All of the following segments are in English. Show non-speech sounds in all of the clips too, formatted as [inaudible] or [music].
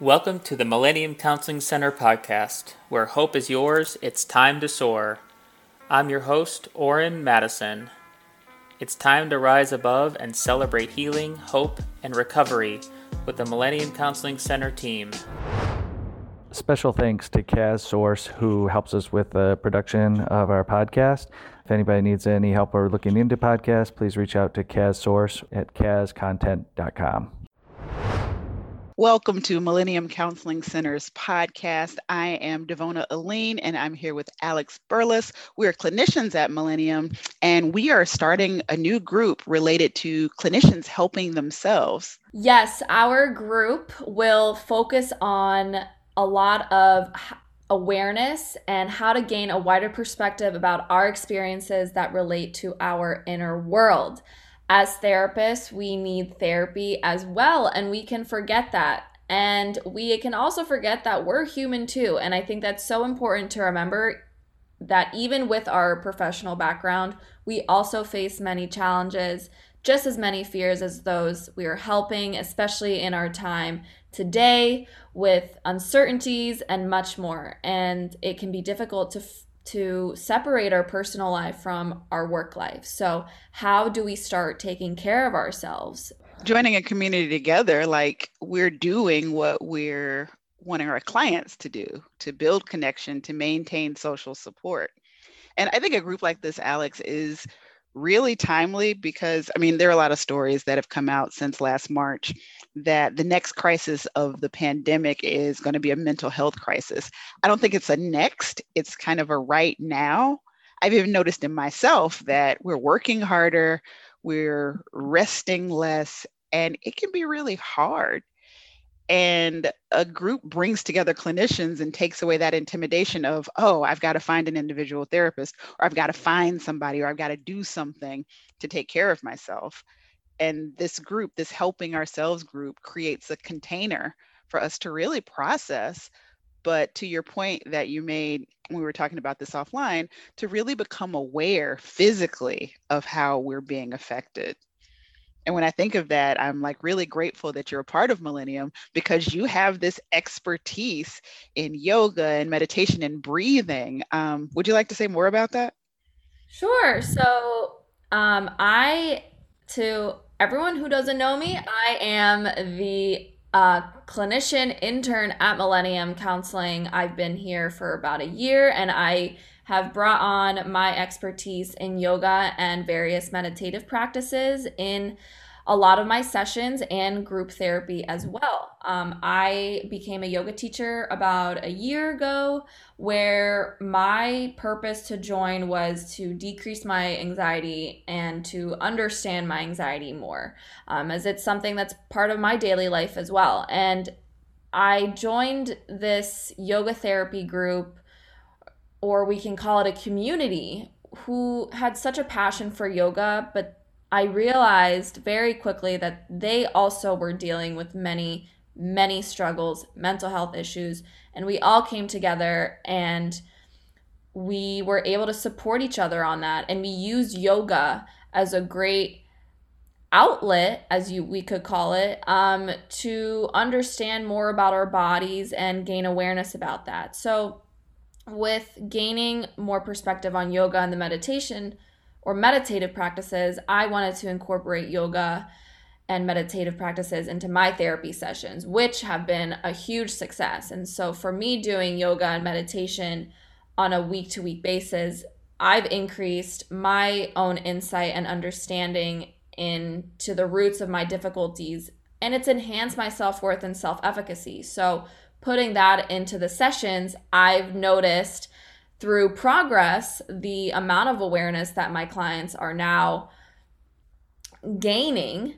Welcome to the Millennium Counseling Center podcast, where hope is yours, it's time to soar. I'm your host, Orrin Madison. It's time to rise above and celebrate healing, hope, and recovery with the Millennium Counseling Center team. Special thanks to Kaz Source, who helps us with the production of our podcast. If anybody needs any help or looking into podcasts, please reach out to Kaz Source at kazcontent.com. Welcome to Millennium Counseling Center's podcast. I am Devona Alleyne and I'm here with Alex Bourlas. We're clinicians at Millennium and we are starting a new group related to clinicians helping themselves. Yes, our group will focus on a lot of awareness and how to gain a wider perspective about our experiences that relate to our inner world as therapists, we need therapy as well, and we can forget that. And we can also forget that we're human too. And I think that's so important to remember that even with our professional background, we also face many challenges, just as many fears as those we are helping, especially in our time today with uncertainties and much more. And it can be difficult to to separate our personal life from our work life. So, how do we start taking care of ourselves? Joining a community together, like we're doing what we're wanting our clients to do to build connection, to maintain social support. And I think a group like this, Alex, is really timely because I mean, there are a lot of stories that have come out since last March that the next crisis of the pandemic is going to be a mental health crisis. I don't think it's a next, it's kind of a right now. I've even noticed in myself that we're working harder, we're resting less, and it can be really hard. And a group brings together clinicians and takes away that intimidation of, oh, I've got to find an individual therapist, or I've got to find somebody, or I've got to do something to take care of myself. And this group this helping ourselves group creates a container for us to really process. But to your point that you made when we were talking about this offline to really become aware physically of how we're being affected and when I think of that, I'm like really grateful that you're a part of Millennium because you have this expertise in yoga and meditation and breathing. Um, would you like to say more about that? Sure. So um, I, to everyone who doesn't know me, I am the uh, clinician intern at Millennium Counseling. I've been here for about a year and I have brought on my expertise in yoga and various meditative practices in a lot of my sessions and group therapy as well. Um, I became a yoga teacher about a year ago, where my purpose to join was to decrease my anxiety and to understand my anxiety more, um, as it's something that's part of my daily life as well. And I joined this yoga therapy group, or we can call it a community, who had such a passion for yoga, but I realized very quickly that they also were dealing with many, many struggles, mental health issues, and we all came together and we were able to support each other on that. And we used yoga as a great outlet, as you we could call it, um, to understand more about our bodies and gain awareness about that. So, with gaining more perspective on yoga and the meditation or meditative practices, I wanted to incorporate yoga and meditative practices into my therapy sessions, which have been a huge success. And so for me doing yoga and meditation on a week to week basis, I've increased my own insight and understanding into the roots of my difficulties and it's enhanced my self-worth and self-efficacy. So putting that into the sessions, I've noticed through progress the amount of awareness that my clients are now gaining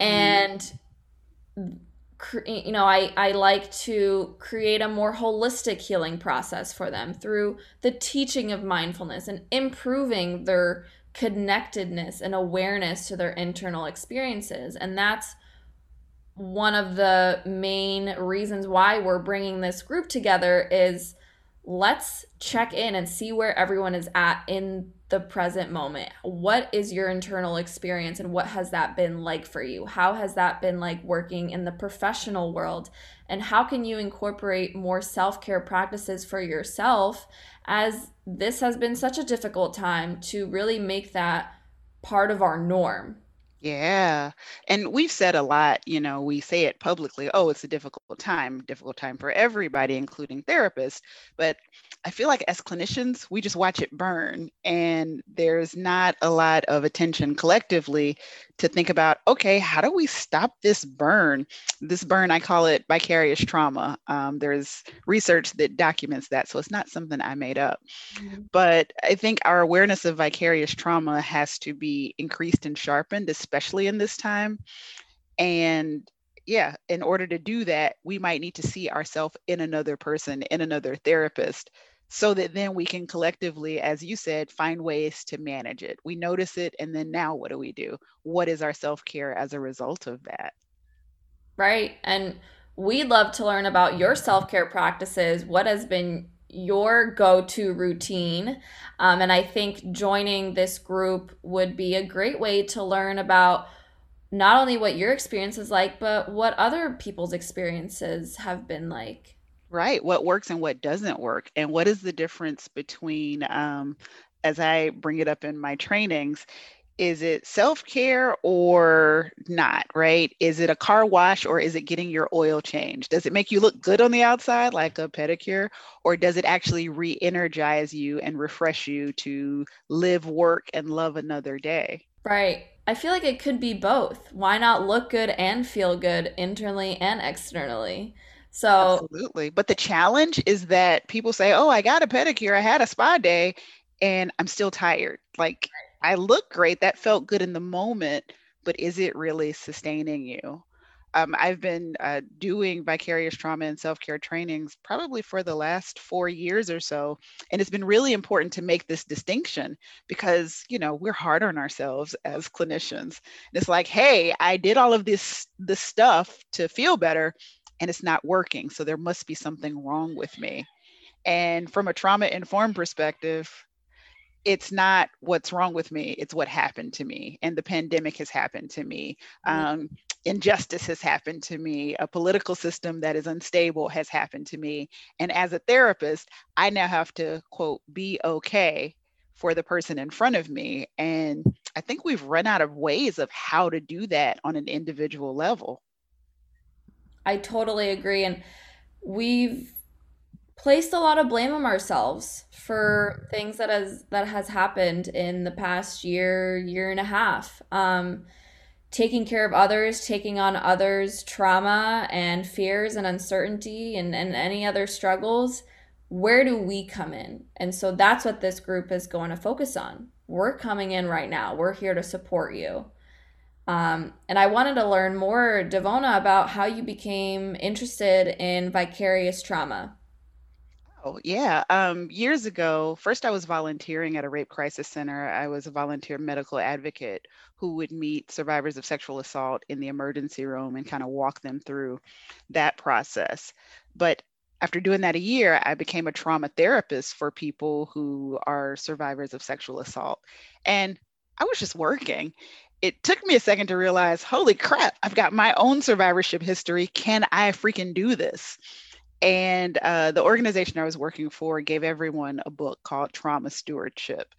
and you know I, I like to create a more holistic healing process for them through the teaching of mindfulness and improving their connectedness and awareness to their internal experiences. And that's one of the main reasons why we're bringing this group together is let's check in and see where everyone is at in the present moment. What is your internal experience and what has that been like for you? How has that been like working in the professional world? And how can you incorporate more self care practices for yourself as this has been such a difficult time to really make that part of our norm? Yeah. And we've said a lot, you know, we say it publicly, oh, it's a difficult time, difficult time for everybody, including therapists. But I feel like as clinicians, we just watch it burn. And there's not a lot of attention collectively to think about, okay, how do we stop this burn? This burn, I call it vicarious trauma. Um, there's research that documents that. So it's not something I made up. Mm-hmm. But I think our awareness of vicarious trauma has to be increased and sharpened, especially in this time. And yeah, in order to do that, we might need to see ourselves in another person, in another therapist, so that then we can collectively, as you said, find ways to manage it. We notice it, and then now what do we do? What is our self care as a result of that? Right. And we'd love to learn about your self care practices. What has been your go to routine? Um, and I think joining this group would be a great way to learn about not only what your experience is like, but what other people's experiences have been like. Right. What works and what doesn't work. And what is the difference between, um, as I bring it up in my trainings, is it self care or not? Right? Is it a car wash or is it getting your oil changed? Does it make you look good on the outside, like a pedicure, or does it actually re energize you and refresh you to live, work, and love another day? Right. I feel like it could be both. Why not look good and feel good internally and externally? So Absolutely. But the challenge is that people say, "Oh, I got a pedicure, I had a spa day, and I'm still tired." Like I look great, that felt good in the moment, but is it really sustaining you? Um, I've been uh, doing vicarious trauma and self care trainings probably for the last four years or so. And it's been really important to make this distinction because, you know, we're hard on ourselves as clinicians. And it's like, hey, I did all of this, this stuff to feel better, and it's not working. So there must be something wrong with me. And from a trauma informed perspective, it's not what's wrong with me, it's what happened to me. And the pandemic has happened to me. Mm-hmm. Um, injustice has happened to me. A political system that is unstable has happened to me. And as a therapist, I now have to, quote, be okay for the person in front of me. And I think we've run out of ways of how to do that on an individual level. I totally agree. And we've placed a lot of blame on ourselves for things that has that has happened in the past year, year and a half. Um, taking care of others, taking on others' trauma and fears and uncertainty and, and any other struggles. Where do we come in? And so that's what this group is going to focus on. We're coming in right now. We're here to support you. Um, and I wanted to learn more, Devona, about how you became interested in vicarious trauma. Oh, yeah. Um, years ago, first I was volunteering at a rape crisis center. I was a volunteer medical advocate who would meet survivors of sexual assault in the emergency room and kind of walk them through that process. But after doing that a year, I became a trauma therapist for people who are survivors of sexual assault. And I was just working it took me a second to realize, holy crap, I've got my own survivorship history. Can I freaking do this? And uh, the organization I was working for gave everyone a book called Trauma Stewardship.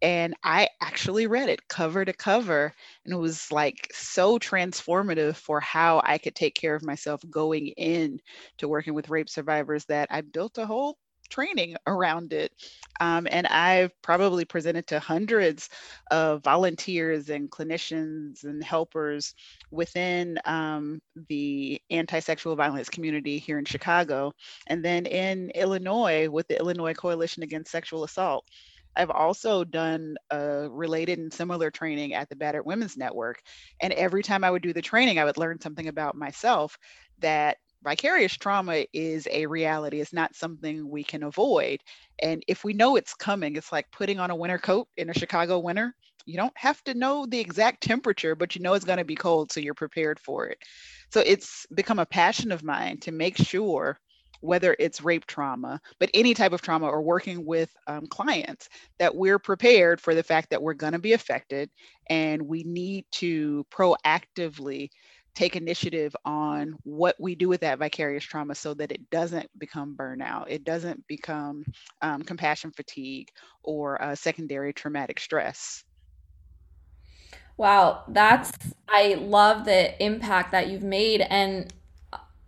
And I actually read it cover to cover. And it was like so transformative for how I could take care of myself going in to working with rape survivors that I built a whole training around it. Um, and I've probably presented to hundreds of volunteers and clinicians and helpers within um, the anti sexual violence community here in Chicago. And then in Illinois with the Illinois Coalition Against Sexual Assault. I've also done a related and similar training at the Battered Women's Network. And every time I would do the training, I would learn something about myself that vicarious trauma is a reality it's not something we can avoid and if we know it's coming it's like putting on a winter coat in a chicago winter you don't have to know the exact temperature but you know it's going to be cold so you're prepared for it. So it's become a passion of mine to make sure whether it's rape trauma, but any type of trauma or working with um, clients, that we're prepared for the fact that we're going to be affected and we need to proactively take initiative on what we do with that vicarious trauma so that it doesn't become burnout, it doesn't become um, compassion fatigue or uh, secondary traumatic stress. Wow, that's I love the impact that you've made and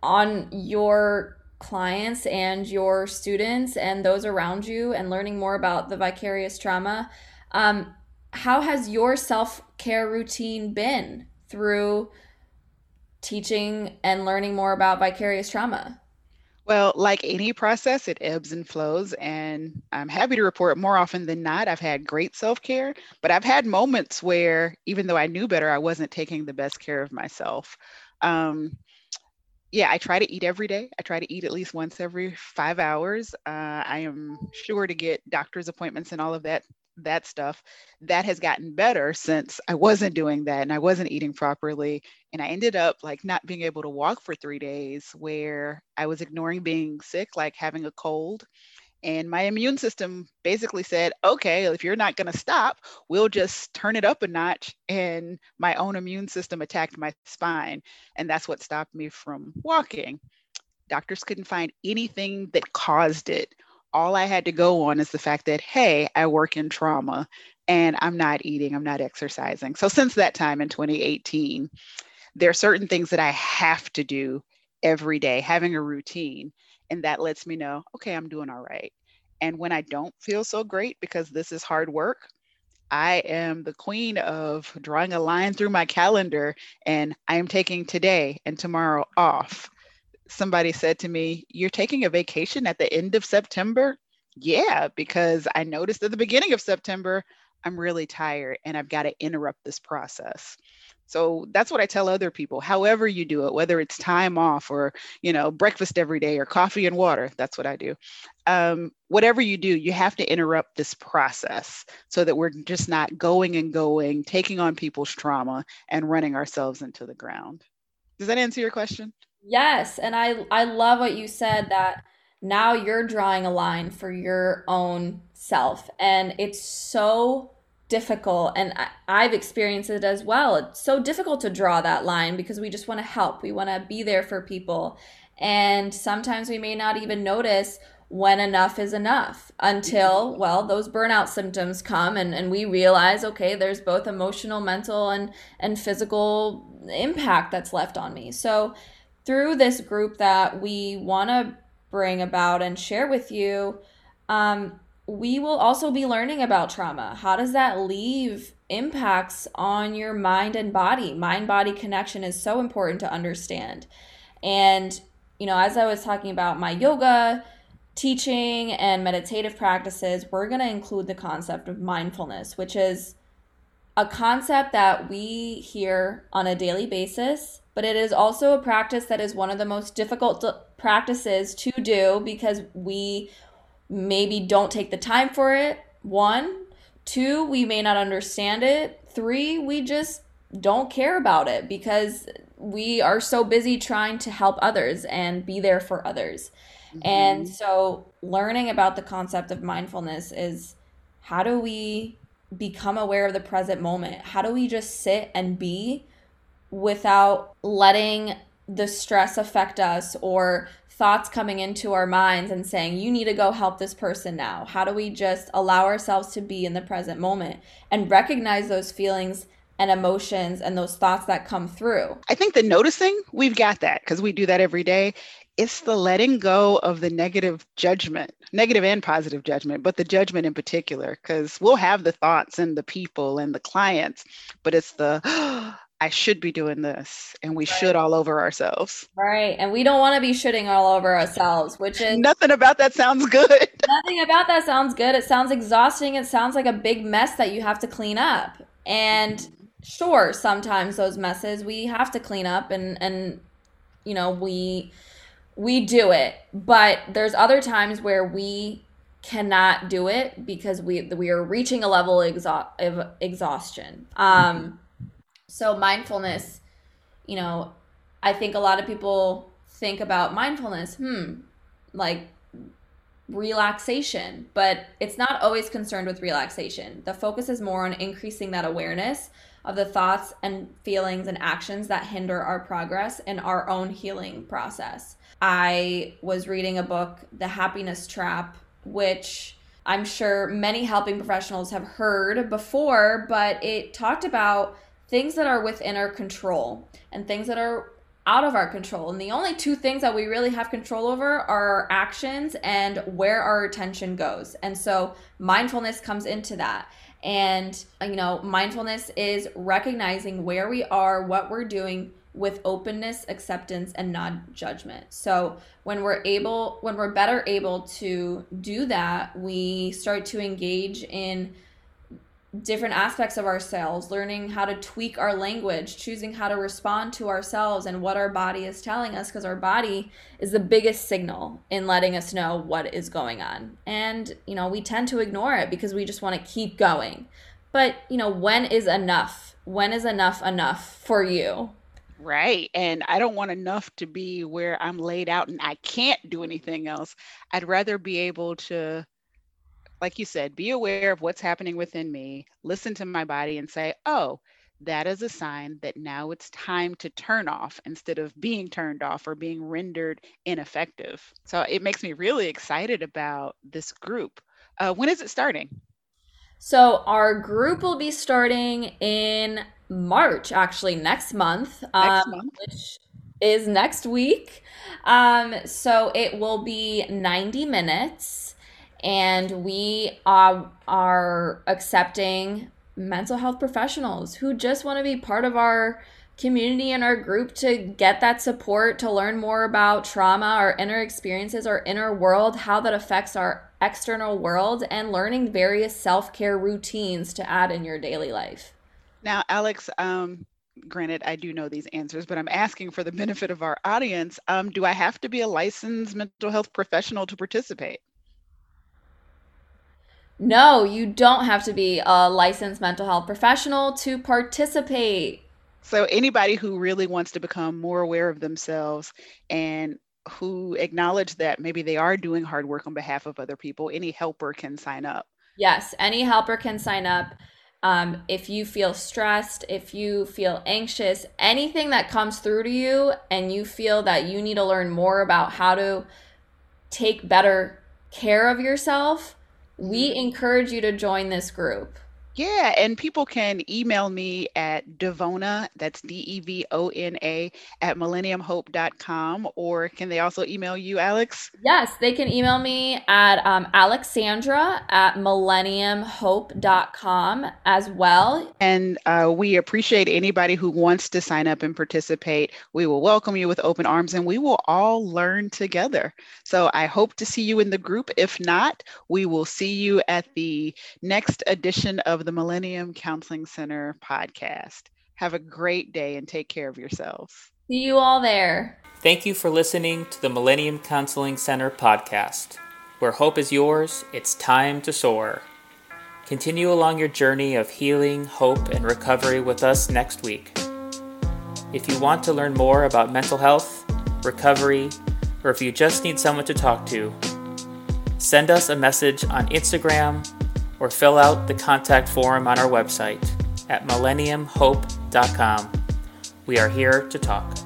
on your clients and your students and those around you and learning more about the vicarious trauma. Um, how has your self care routine been through teaching and learning more about vicarious trauma? Well, like any process, it ebbs and flows. And I'm happy to report more often than not, I've had great self care, but I've had moments where, even though I knew better, I wasn't taking the best care of myself. Um, yeah, I try to eat every day. I try to eat at least once every five hours. Uh, I am sure to get doctor's appointments and all of that that stuff that has gotten better since I wasn't doing that and I wasn't eating properly. And I ended up like not being able to walk for three days where I was ignoring being sick, like having a cold. And my immune system basically said, okay, if you're not going to stop, we'll just turn it up a notch. And my own immune system attacked my spine. And that's what stopped me from walking. Doctors couldn't find anything that caused it all I had to go on is the fact that, hey, I work in trauma and I'm not eating, I'm not exercising. So since that time in 2018, there are certain things that I have to do every day, having a routine. And that lets me know, okay, I'm doing all right. And when I don't feel so great because this is hard work, I am the queen of drawing a line through my calendar and I am taking today and tomorrow off somebody said to me, You're taking a vacation at the end of September? Yeah, because I noticed at the beginning of September, I'm really tired and I've got to interrupt this process. So that's what I tell other people. However you do it, whether it's time off or you know breakfast every day or coffee and water, that's what I do. Um, whatever you do, you have to interrupt this process so that we're just not going and going, taking on people's trauma and running ourselves into the ground. Does that answer your question? Yes, and I I love what you said that now you're drawing a line for your own self and it's so difficult and I, I've experienced it as well. It's so difficult to draw that line because we just want to help. We want to be there for people. And sometimes we may not even notice when enough is enough until well those burnout symptoms come and, and we realize okay there's both emotional mental and and physical impact that's left on me so through this group that we want to bring about and share with you, um, we will also be learning about trauma. How does that leave impacts on your mind and body? Mind body connection is so important to understand. And, you know, as I was talking about my yoga, teaching, and meditative practices, we're going to include the concept of mindfulness, which is a concept that we hear on a daily basis but it is also a practice that is one of the most difficult practices to do because we maybe don't take the time for it. One, two, we may not understand it. Three, we just don't care about it because we are so busy trying to help others and be there for others. Mm-hmm. And so, learning about the concept of mindfulness is how do we become aware of the present moment? How do we just sit and be without letting the stress affect us or thoughts coming into our minds and saying, you need to go help this person now? How do we just allow ourselves to be in the present moment and recognize those feelings and emotions and those thoughts that come through? I think the noticing, we've got that because we do that every day. It's the letting go of the negative judgment, negative and positive judgment, but the judgment in particular, because we'll have the thoughts and the people and the clients, but it's the, I should be doing this, and we right. should all over ourselves. Right. And we don't want to be shitting all over ourselves, which is nothing about that sounds good. [laughs] nothing about that sounds good. It sounds exhausting. It sounds like a big mess that you have to clean up. And sure, sometimes those messes we have to clean up and and you know, we we do it. But there's other times where we cannot do it because we we are reaching a level of exhaustion. Um so mindfulness, you know, I think a lot of people think about mindfulness. Hmm, like relaxation, but it's not always concerned with relaxation. The focus is more on increasing that awareness of the thoughts and feelings and actions that hinder our progress and our own healing process. I was reading a book, The Happiness Trap, which I'm sure many helping professionals have heard before, but it talked about things that are within our control and things that are out of our control. And the only two things that we really have control over are our actions and where our attention goes. And so mindfulness comes into that. And, you know, mindfulness is recognizing where we are, what we're doing with openness, acceptance, and non judgment. So when we're able, when we're better able to do that, we start to engage in different aspects of ourselves, learning how to tweak our language, choosing how to respond to ourselves and what our body is telling us, because our body is the biggest signal in letting us know what is going on. And, you know, we tend to ignore it because we just want to keep going. But, you know, when is enough? When is enough enough for you? Right. And I don't want enough to be where I'm laid out and I can't do anything else. I'd rather be able to like you said, be aware of what's happening within me, listen to my body and say, oh, that is a sign that now it's time to turn off instead of being turned off or being rendered ineffective. So it makes me really excited about this group. Uh, when is it starting? So our group will be starting in March, actually next month, next um, month. which is next week. Um, so it will be 90 minutes and we are, are accepting mental health professionals who just want to be part of our community and our group to get that support to learn more about trauma our inner experiences our inner world how that affects our external world and learning various self-care routines to add in your daily life. Now alex um, granted i do know these answers but i'm asking for the benefit of our audience. Um, do i have to be a licensed mental health professional to participate no, you don't have to be a licensed mental health professional to participate. So, anybody who really wants to become more aware of themselves and who acknowledge that maybe they are doing hard work on behalf of other people, any helper can sign up. Yes, any helper can sign up. Um, if you feel stressed, if you feel anxious, anything that comes through to you, and you feel that you need to learn more about how to take better care of yourself, we mm-hmm. encourage you to join this group. Yeah, and people can email me at Devona, that's D E V O N A, at millenniumhope.com, or can they also email you, Alex? Yes, they can email me at um, alexandra at millenniumhope.com as well. And uh, we appreciate anybody who wants to sign up and participate. We will welcome you with open arms and we will all learn together. So I hope to see you in the group. If not, we will see you at the next edition of the Millennium Counseling Center podcast. Have a great day and take care of yourselves. See you all there. Thank you for listening to the Millennium Counseling Center podcast. Where hope is yours, it's time to soar. Continue along your journey of healing, hope, and recovery with us next week. If you want to learn more about mental health, recovery, or if you just need someone to talk to, send us a message on Instagram or fill out the contact form on our website at millenniumhope.com. We are here to talk.